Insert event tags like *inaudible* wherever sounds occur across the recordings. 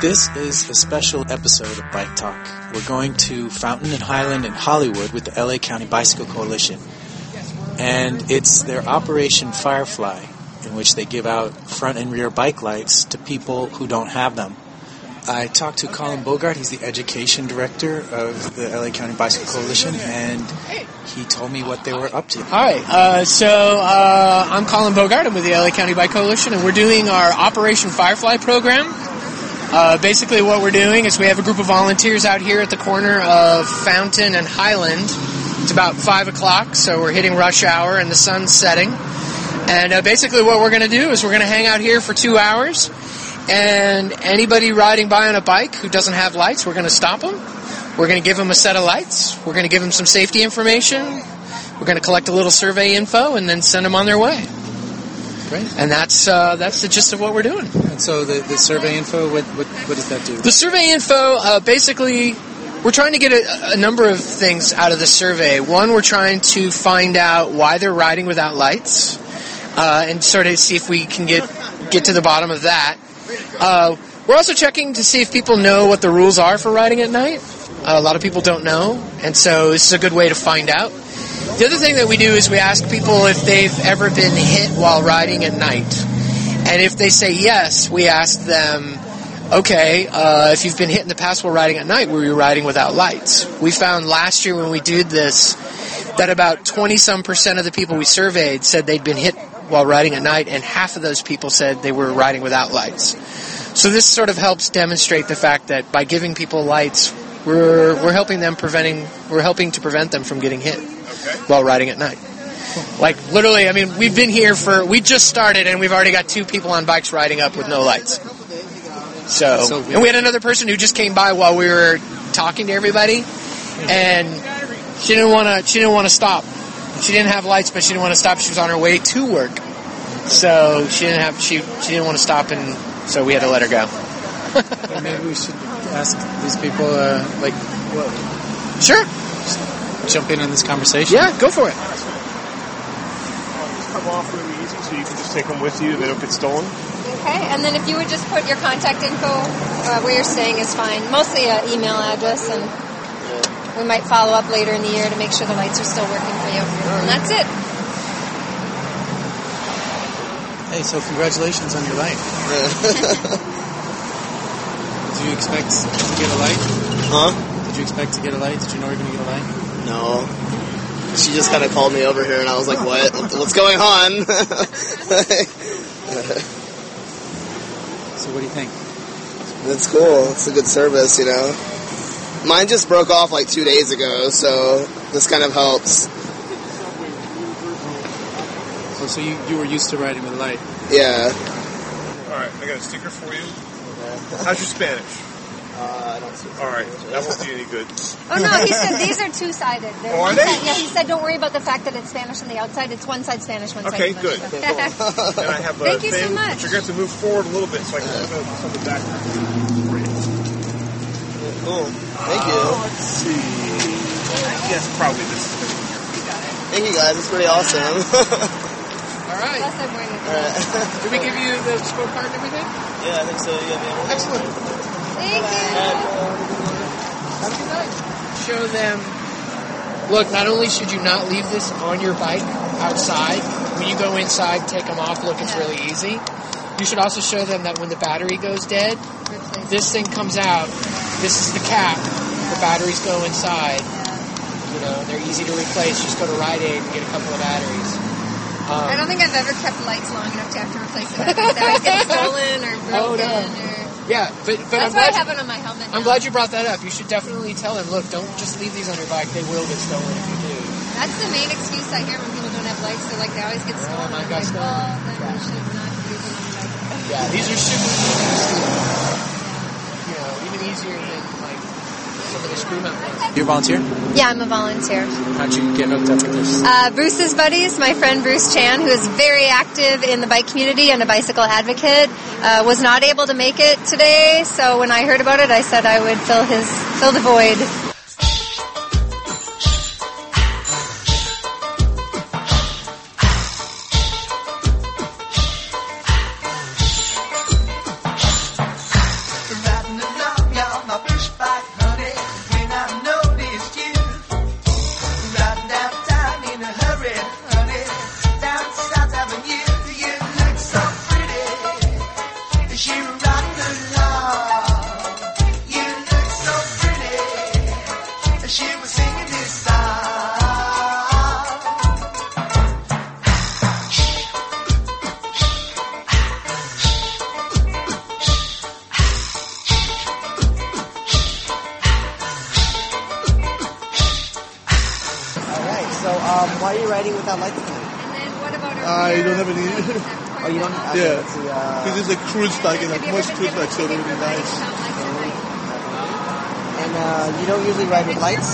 This is a special episode of Bike Talk. We're going to Fountain and Highland in Hollywood with the LA County Bicycle Coalition. And it's their Operation Firefly, in which they give out front and rear bike lights to people who don't have them. I talked to Colin Bogart, he's the education director of the LA County Bicycle Coalition, and he told me what they were up to. Hi, uh, so uh, I'm Colin Bogart. I'm with the LA County Bike Coalition, and we're doing our Operation Firefly program. Uh, basically, what we're doing is we have a group of volunteers out here at the corner of Fountain and Highland. It's about 5 o'clock, so we're hitting rush hour and the sun's setting. And uh, basically, what we're going to do is we're going to hang out here for two hours, and anybody riding by on a bike who doesn't have lights, we're going to stop them. We're going to give them a set of lights. We're going to give them some safety information. We're going to collect a little survey info and then send them on their way. Great. And that's uh, that's the gist of what we're doing. And so the, the survey info, what, what, what does that do? The survey info, uh, basically, we're trying to get a, a number of things out of the survey. One, we're trying to find out why they're riding without lights, uh, and sort of see if we can get get to the bottom of that. Uh, we're also checking to see if people know what the rules are for riding at night. Uh, a lot of people don't know, and so this is a good way to find out. The other thing that we do is we ask people if they've ever been hit while riding at night. And if they say yes, we ask them, okay, uh, if you've been hit in the past while riding at night, were you riding without lights? We found last year when we did this that about 20 some percent of the people we surveyed said they'd been hit while riding at night, and half of those people said they were riding without lights. So this sort of helps demonstrate the fact that by giving people lights, we're, we're helping them preventing, we're helping to prevent them from getting hit while riding at night. Like literally, I mean, we've been here for we just started and we've already got two people on bikes riding up with no lights. So, So we- and we had another person who just came by while we were talking to everybody, and she didn't want to. She didn't want to stop. She didn't have lights, but she didn't want to stop. She was on her way to work, so she didn't have. She she didn't want to stop, and so we had to let her go. Maybe we should ask these people, uh, like, Sure. jump in on this conversation. Yeah, go for it. come off really easy, so you can just take them with you. They don't get stolen. Okay, and then if you would just put your contact info uh, where you're staying is fine. Mostly an email address, and we might follow up later in the year to make sure the lights are still working for you. And that's it. Hey, so congratulations on your light. *laughs* Did you expect to get a light? Huh? Did you expect to get a light? Did you know you were going to get a light? No. She just kind of called me over here, and I was like, "What? What's going on?" *laughs* So what do you think? That's cool. It's a good service, you know. Mine just broke off like two days ago, so this kind of helps. Oh, so you, you were used to riding with a light. Yeah. All right, I got a sticker for you. How's your Spanish? Uh, I don't see All right, that won't be any good. Oh no, he said these are two sided. Oh, are they? Yeah, he said don't worry about the fact that it's Spanish on the outside. It's one side Spanish, one Okay, side Okay, good. English. *laughs* And I have a Thank you so much. But you're going to have to move forward a little bit so I can put this on the back. Cool. Thank you. Uh, let's see. Yes, probably this. Thank you guys. It's pretty awesome. Alright. Plus I'm wearing Alright. Did we give you the scorecard and everything? yeah, I think so. You have the Excellent. Thank you. Have a good night. Show them. Look, not only should you not leave this on your bike outside, when you go inside, take them off. Look, it's really easy. You should also show them that when the battery goes dead, this thing comes out. This is the cap. The batteries go inside. You know, they're easy to replace. Just go to Rite Aid and get a couple of batteries. Um, I don't think I've ever kept lights long enough to have to replace them. They always get *laughs* stolen or Oh, broken. no. Or... yeah, but but I'm That's why I glad, have it on my helmet. I'm glad you brought that up. You should definitely tell them, look, don't just leave these on your bike. They will get stolen if you do. That's the main excuse I hear when people don't have lights. They're like, they always get stolen. mine I'm got like, well, then you should not use them on your bike. Yeah, these are super easy to steal. You know, even easier than like some of the screw mount ones. You a volunteer? Yeah, I'm a volunteer. How'd you get hooked up with this? Uh, Bruce's buddies, my friend Bruce Chan, who is very active in the bike community and a bicycle advocate, uh, was not able to make it today. So when I heard about it, I said I would fill his fill the void. You riding without lights tonight? And then what about our I rear don't have any- *laughs* *laughs* Oh, you don't? Okay, Yeah. let's uh, Because it's a cruise bike and Have like you most ever cruise been bikes are given a really ticket for riding nice. without lights at night? and uh, you don't usually ride with lights?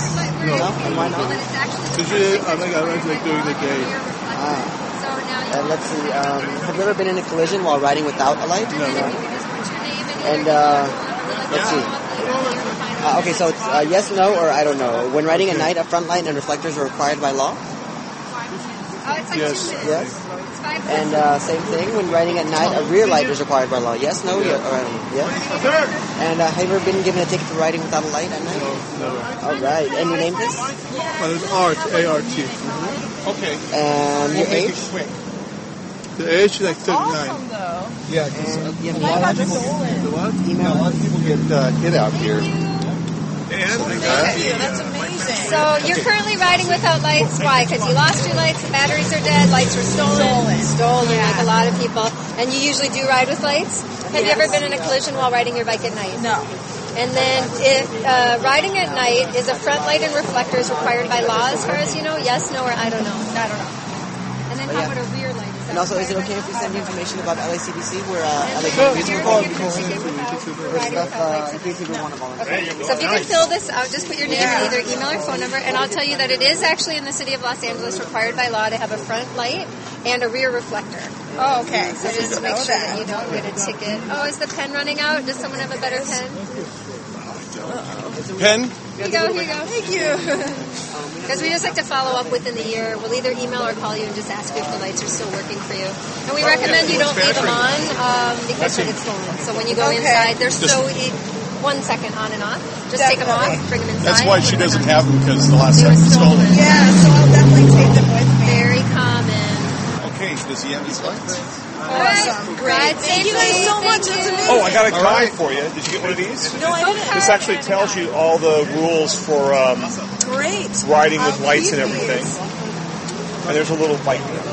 No. No? And why not? Well, then it's actually the Usually front I lights think I ride like during the day. rear reflector. Ah. So now you And let's see, um, have you ever been in a collision while riding without a light? No, and no. you can just put your name in And, uh, let's see. follow up later on your final Uh, okay, so it's uh, yes, no, or I don't know. When riding at night, a front light and reflectors are required by law? Oh, it's like Yes. two minutes. Yes. And uh, same thing, when riding at night, a rear light is required by law. Yes, no, yeah, or I. Yes? And uh, have you ever been given a ticket for riding without a light at night? No, All right. And your name is? My name is Art, A-R-T. Okay. And your age? The age is like 39. Awesome, though. Yeah, And you have a lot of email? stolen. The what? Email? A lot of people get uh, hit out here. And like Thank you. That's amazing. So you're currently riding without lights. Why? Because you lost your lights, the batteries are dead, lights were stolen. Stolen. Stolen, Yeah. like a lot of people. And you usually do ride with lights. Have you ever been in a collision while riding your bike at night? No. And then if uh, riding at night is a front light and reflectors required by law as far as you know? Yes, no, or I don't know. I don't know. And then how about a And also, is it okay if we send you information about LACBC? We're uh, LA You're Music gonna Report. get a ticket without For riding stuff, without uh, lights. in case you want to volunteer. Okay. So if you can fill this out, just put your name and either email or phone number, and I'll tell you that it is actually in the city of Los Angeles required by law to have a front light and a rear reflector. Oh, okay. So just to make sure that that. you don't get a ticket. Oh, is the pen running out? Does someone have a better pen? Pen? Here you go, here you go. Thank you. Because we just like to follow up within the year. We'll either email or call you and just ask you if the lights are still working for you. And we recommend you don't leave them on um, because they get stolen. So when you go Okay. inside, they're so e- one second on and off. Just take them off, bring them inside. That's why she doesn't have them because the last They time were it was stolen. stolen. Yeah, so I'll definitely take them with me. Very common. Okay, does he have his lights? Awesome. Great. Ride Thank you guys so much. That's amazing. Oh, I got a guide for you. Did you get one of these? No, I didn't. This actually tells you all the rules for um, Great. riding with I'll lights and everything. these. And there's a little bike there.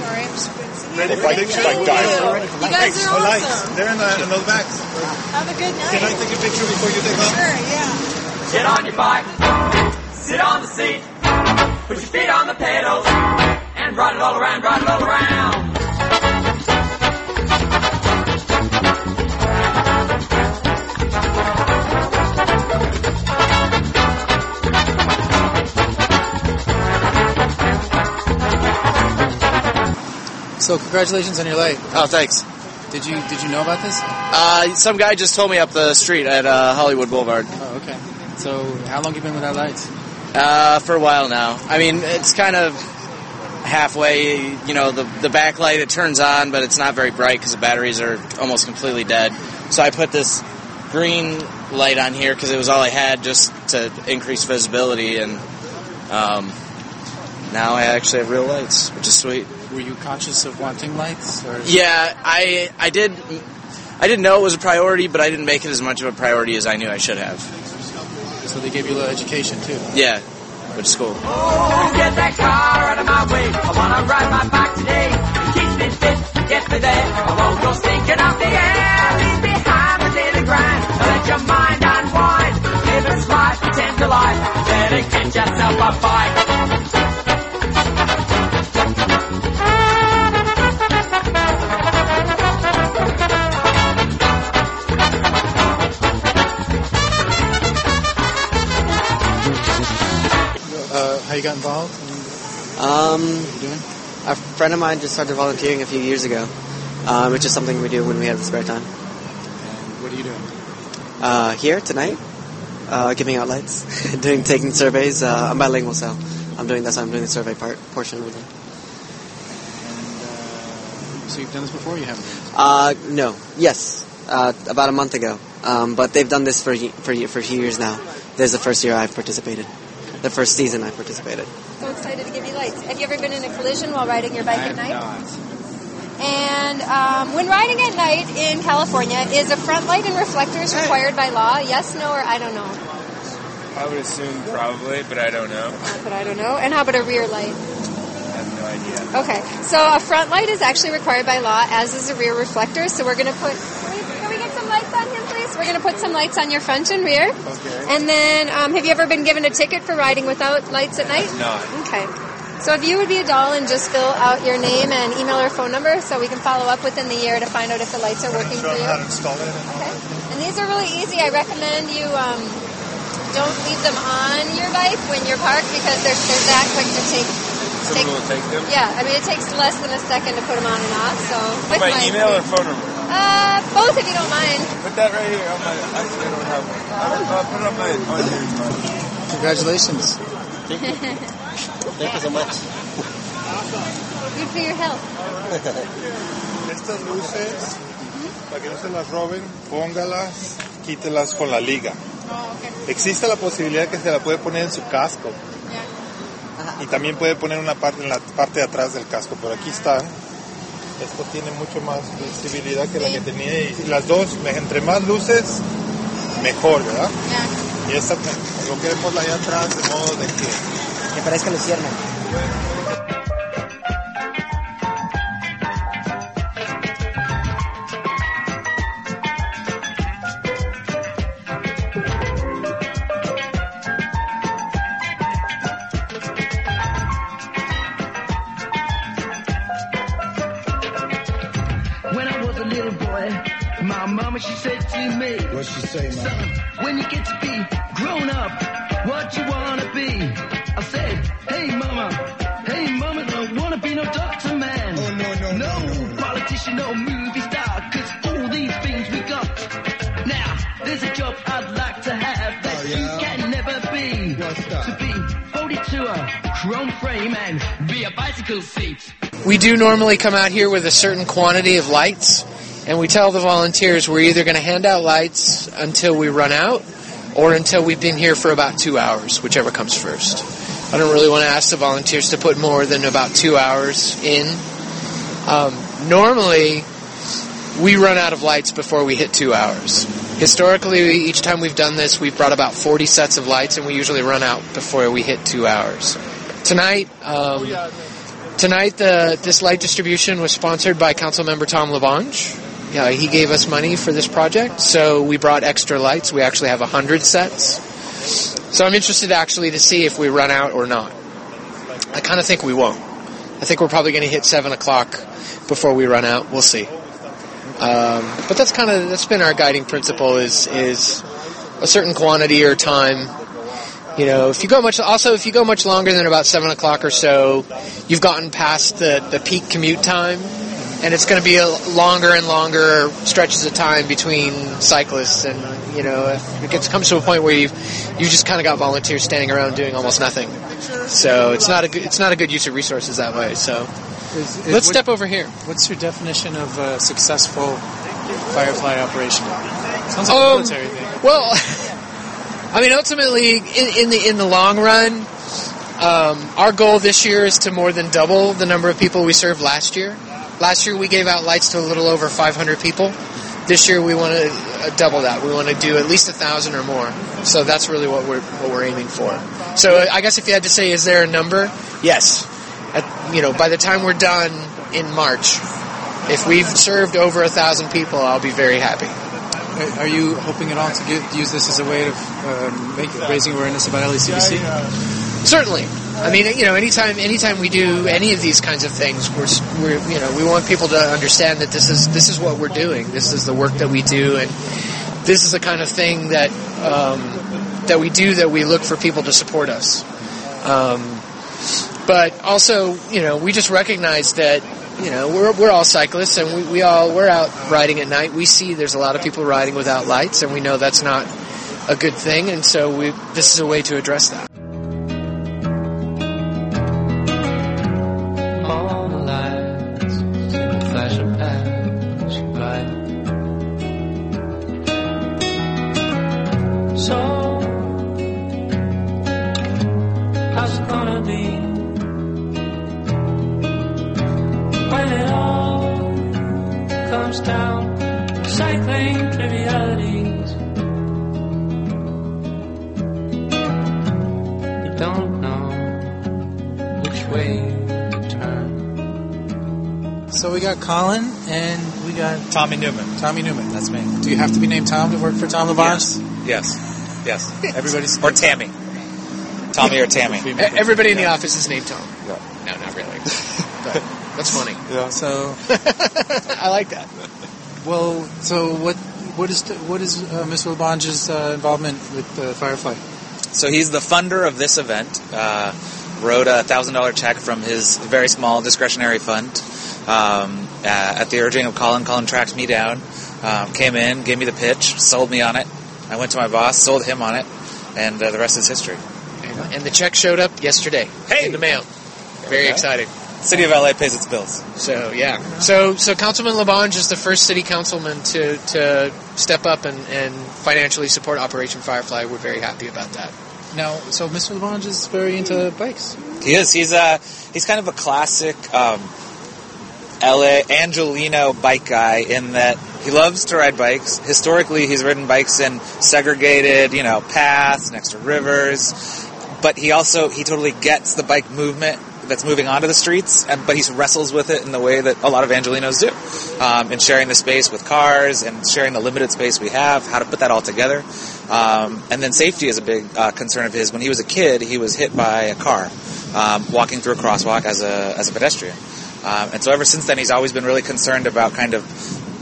Sorry, I'm just squinting. Little bike, Thank bike you. diver. You guys are awesome. They're in the, in the back. Have a good night. Can I take a picture before you take off? Sure, yeah. Get on your bike, sit on the seat, put your feet on the pedals, and ride it all around, ride it all around. So congratulations on your light. Oh, thanks. Did you did you know about this? Uh, some guy just told me up the street at uh, Hollywood Boulevard. Oh, okay. So how long have you been without lights? Uh, for a while now. I mean, it's kind of halfway. You know, the the backlight it turns on, but it's not very bright because the batteries are almost completely dead. So I put this green light on here because it was all I had just to increase visibility, and um, now I actually have real lights, which is sweet. Were you conscious of wanting lights? Or Yeah, I I did. I didn't know it was a priority, but I didn't make it as much of a priority as I knew I should have. so they gave you a little education too. Yeah, which is cool. Oh, get that car out of my way. I wanna ride my bike today. It keeps me fit, gets me there. I won't go stinking up the air. Leave behind the daily grind. Now let your mind unwind. Live its life, pretend to life. Better get yourself a bike. How you got involved? Um, you a friend of mine just started volunteering a few years ago, um, which is something we do when we have the spare time. And what are you doing? Uh, here tonight, uh, giving out lights, *laughs* doing taking surveys. Uh, I'm bilingual, so I'm doing that's why I'm doing the survey part portion of it. And uh, so you've done this before? Or you haven't? Uh, no, yes, uh, about a month ago. Um, but they've done this for ye- for ye- for a few years now. This is the first year I've participated. The first season I participated. So excited to give you lights. Have you ever been in a collision while riding your bike at night? And um, when riding at night in California, is a front light and reflectors required by law? Yes, no, or I don't know. I would assume probably, but I don't know. But I don't know. And how about a rear light? I have no idea. Okay, so a front light is actually required by law, as is a rear reflector. So we're going to put. Can we, can we get some some lights on him, We're going to put some lights on your front and rear. Okay. And then, um, have you ever been given a ticket for riding without lights at night? Not. Okay. So if you would be a doll and just fill out your name and email or phone number so we can follow up within the year to find out if the lights are working for you. how to install it. Okay. And these are really easy. I recommend you um, don't leave them on your bike when you're parked because they're, they're that quick to take. take Someone will take them. yeah, I mean it takes less than a second to put them on and off. So with My email or phone number? Uh, both if you don't mind. Put that right here on my. Actually, I don't have one. I'll, I'll put it on my. On here. Congratulations. Thank Thank you so much. Good for your health. Estas luces, para que no se las roben, póngalas, quítelas con la liga. Existe la posibilidad que se la puede poner en su casco. Y también puede poner una parte en la parte de atrás del casco, pero aquí están. Esto tiene mucho más visibilidad que la que tenía y las dos, entre más luces, mejor, ¿verdad? Y esta lo queremos allá atrás de modo de que Que parezca lucierna. There's a job I'd like to have that Oh, yeah? you can never be. What's that? To be folded to a chrome frame and be a bicycle seat. We do normally come out here with a certain quantity of lights, and we tell the volunteers we're either going to hand out lights until we run out or until we've been here for about two hours, whichever comes first. I don't really want to ask the volunteers to put more than about two hours in. Um, normally, we run out of lights before we hit two hours. Historically, each time we've done this, we've brought about 40 sets of lights, and we usually run out before we hit two hours. Tonight, um, Tonight, the this light distribution was sponsored by Councilmember Tom LaBonge. Yeah, he gave us money for this project, so we brought extra lights. We actually have a hundred sets. So I'm interested actually to see if we run out or not. I kind of think we won't. I think we're probably going to hit seven o'clock before we run out. We'll see. Um, but that's kind of that's been our guiding principle is is a certain quantity or time. You know, if you go much, also if you go much longer than about seven o'clock or so, you've gotten past the, the peak commute time, and it's going to be a longer and longer stretches of time between cyclists, and you know, if it gets comes to a point where you've you just kind of got volunteers standing around doing almost nothing. So it's not a good, it's not a good use of resources that way. So Is- is- let's what- step over here. What's your definition of a successful firefly operation? Sounds like a Um, military thing. Well, *laughs* I mean, ultimately, in, in the in the long run, um, our goal this year is to more than double the number of people we served last year. Last year, we gave out lights to a little over 500 people. This year, we want to uh, double that. We want to do at least a thousand or more. So that's really what we're what we're aiming for. So I guess if you had to say, is there a number? Yes. At, you know, by the time we're done in March, if we've served over a thousand people, I'll be very happy. Are- you hoping at all to get, use this as a way of um, make, raising awareness about LACBC? Certainly. I mean, you know, anytime anytime we do any of these kinds of things, we're, we're you know we want people to understand that this is this is what we're doing. This is the work that we do, and this is the kind of thing that um, that we do that we look for people to support us. Um, but also, you know, we just recognize that you know we're we're all cyclists, and we, we all we're out riding at night. We see there's a lot of people riding without lights, and we know that's not a good thing, and so we this is a way to address that. So, how's it gonna be when it all comes down cycling trivialities? You don't know which way to turn. So we got Colin, and we got? Tommy Newman. Tommy Newman. That's me. Do you have to be named Tom to work for Tom LaBonge? Yes. Yes. *laughs* Everybody's or Tammy. Tommy or Tammy. Everybody in the office is named Tom. No, not really. *laughs* But that's funny. Yeah. So *laughs* I like that. Well, so what? What is what is uh, Mr. LaBonge's uh, involvement with uh, Firefly? So he's the funder of this event. Uh, wrote a thousand dollar check from his very small discretionary fund um, uh, at the urging of Colin. Colin tracked me down, um, came in, gave me the pitch, sold me on it. I went to my boss, sold him on it, and uh, the rest is history. And the check showed up yesterday hey! in the mail. Very exciting. City of LA pays its bills. So yeah. So so Councilman LaBonge is the first city councilman to, to step up and, and financially support Operation Firefly. We're very happy about that. Now, so Mr. LaBonge is very into bikes. He is. He's a he's kind of a classic um, LA Angeleno bike guy in that he loves to ride bikes. Historically, he's ridden bikes in segregated, you know, paths next to rivers. But he also he totally gets the bike movement that's moving onto the streets, and, but he wrestles with it in the way that a lot of Angelenos do, um, in sharing the space with cars and sharing the limited space we have, how to put that all together. Um, and then safety is a big uh, concern of his. When he was a kid, he was hit by a car um, walking through a crosswalk as a as a pedestrian. Um, and so ever since then, he's always been really concerned about kind of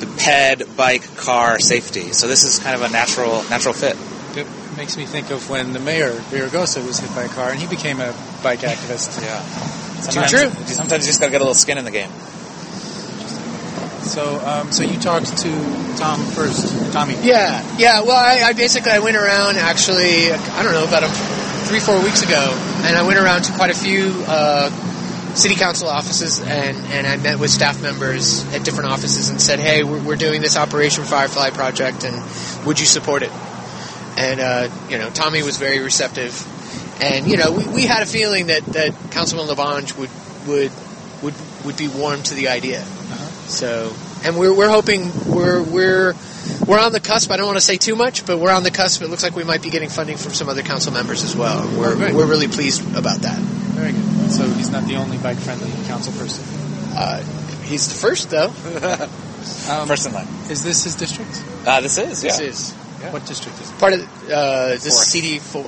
the ped, bike, car safety. So this is kind of a natural natural fit. It makes me think of when the mayor Villaraigosa was hit by a car and he became a bike activist. Yeah. Sometimes, Sometimes, sometimes you just got to get a little skin in the game. So, um, so you talked to Tom first, Tommy. Yeah, yeah. Well, I, I basically I went around actually I don't know about a, three four weeks ago, and I went around to quite a few uh, city council offices, and and I met with staff members at different offices and said, hey, we're, we're doing this Operation Firefly project, and would you support it? And uh, you know, Tommy was very receptive, and you know, we, we had a feeling that that Councilman LaBonge would would would would be warm to the idea. So, and we're we're hoping we're we're we're on the cusp. I don't want to say too much, but we're on the cusp. It looks like we might be getting funding from some other council members as well. We're great. we're really pleased about that. Very good. So he's not the only bike-friendly council person. Uh, he's the first, though. *laughs* Um, First in line. Is this his district? Uh, this is, This yeah. is What district is it? part of uh, this Four. CD four.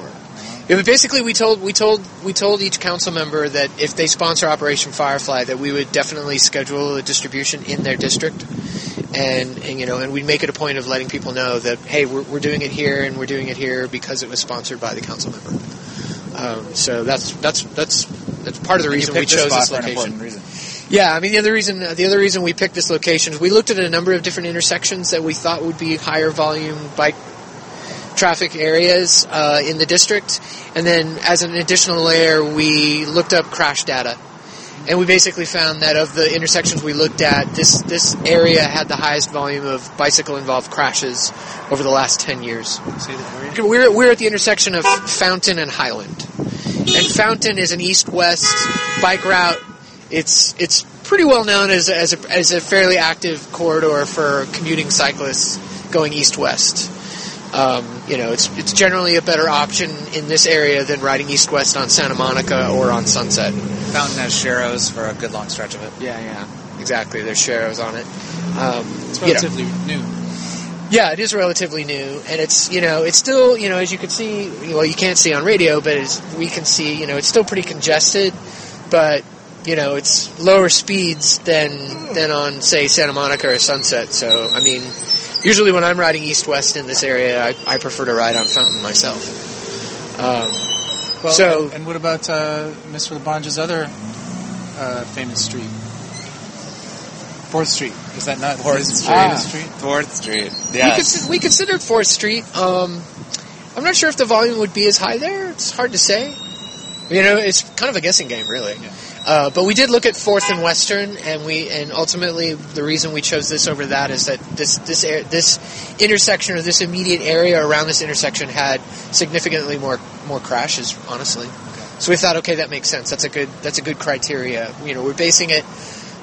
Yeah, but basically, we told we told we told each council member that if they sponsor Operation Firefly, that we would definitely schedule a distribution in their district, and, and you know, and we'd make it a point of letting people know that hey, we're, we're doing it here and we're doing it here because it was sponsored by the council member. Um, so that's that's that's that's part of the reason we this chose this for an location. Yeah, I mean the other reason the other reason we picked this location is we looked at a number of different intersections that we thought would be higher volume bike traffic areas uh, in the district, and then as an additional layer, we looked up crash data, and we basically found that of the intersections we looked at, this this area had the highest volume of bicycle involved crashes over the last ten years. Say the area. We're, we're at the intersection of Fountain and Highland. And Fountain is an east-west bike route. It's it's pretty well known as a, as a, as a fairly active corridor for commuting cyclists going east-west. Um, you know, it's it's generally a better option in this area than riding east-west on Santa Monica or on Sunset. Fountain has Sharrows for a good long stretch of it. Yeah, yeah, exactly. There's sharrows on it. Um, It's you know. relatively new. Yeah, it is relatively new, and it's you know it's still you know as you can see well you can't see on radio, but as we can see you know it's still pretty congested, but you know it's lower speeds than than on say Santa Monica or Sunset. So I mean, usually when I'm riding east west in this area, I, I prefer to ride on Fountain myself. Um, Well, so and, and what about uh, Mr. LaBonge's other uh, famous street? Fourth Street. Is that not Fourth Street. famous street? Fourth Street. we, Yes. consi- we considered Fourth Street. Um, I'm not sure if the volume would be as high there. It's hard to say. You know, it's kind of a guessing game, really. Uh, but we did look at Fourth and Western, and we and ultimately the reason we chose this over that is that this this air, this intersection or this immediate area around this intersection had significantly more more crashes. Honestly, so we thought, okay, that makes sense. That's a good that's a good criteria. You know, we're basing it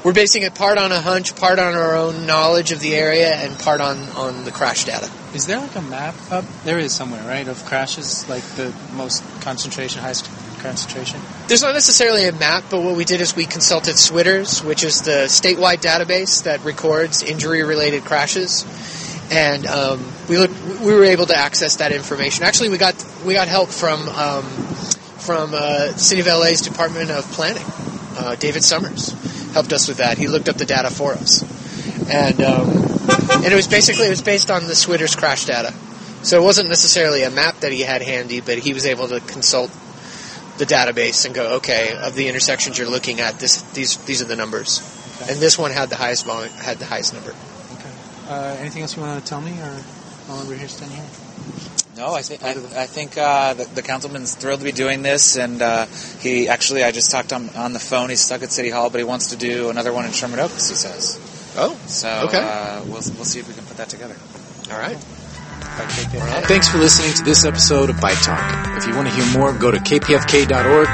we're basing it part on a hunch, part on our own knowledge of the area, and part on on the crash data. Is there like a map up? There is somewhere, right, of crashes, like the most concentration, highest concentration? There's not necessarily a map, but what we did is we consulted SWITRS, which is the statewide database that records injury-related crashes, and um, we looked, we were able to access that information. Actually, we got we got help from um, from uh, City of LA's Department of Planning. Uh, David Summers helped us with that. He looked up the data for us, and um, and it was basically it was based on the SWITRS crash data. So it wasn't necessarily a map that he had handy, but he was able to consult the database and go, okay, of the intersections you're looking at, this these these are the numbers, and this one had the highest volume, had the highest number. Uh, anything else you want to tell me, or while we're here standing here? No, I think I, I think uh, the, the councilman's thrilled to be doing this, and uh, he actually I just talked on, on the phone. He's stuck at City Hall, but he wants to do another one in Sherman Oaks. He says. Oh, so okay. uh, we'll we'll see if we can put that together. All right. Thanks for listening to this episode of Bike Talk. If you want to hear more, go to kpfk.org,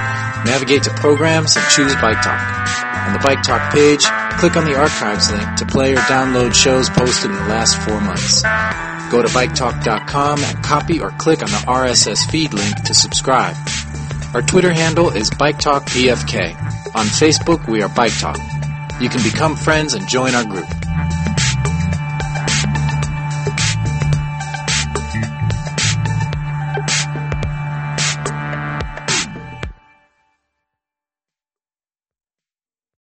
navigate to programs, and choose Bike Talk. On the Bike Talk page, click on the archives link to play or download shows posted in the last four months. Go to biketalk.com and copy or click on the RSS feed link to subscribe. Our Twitter handle is BikeTalkPFK. On Facebook, we are Bike Talk. You can become friends and join our group.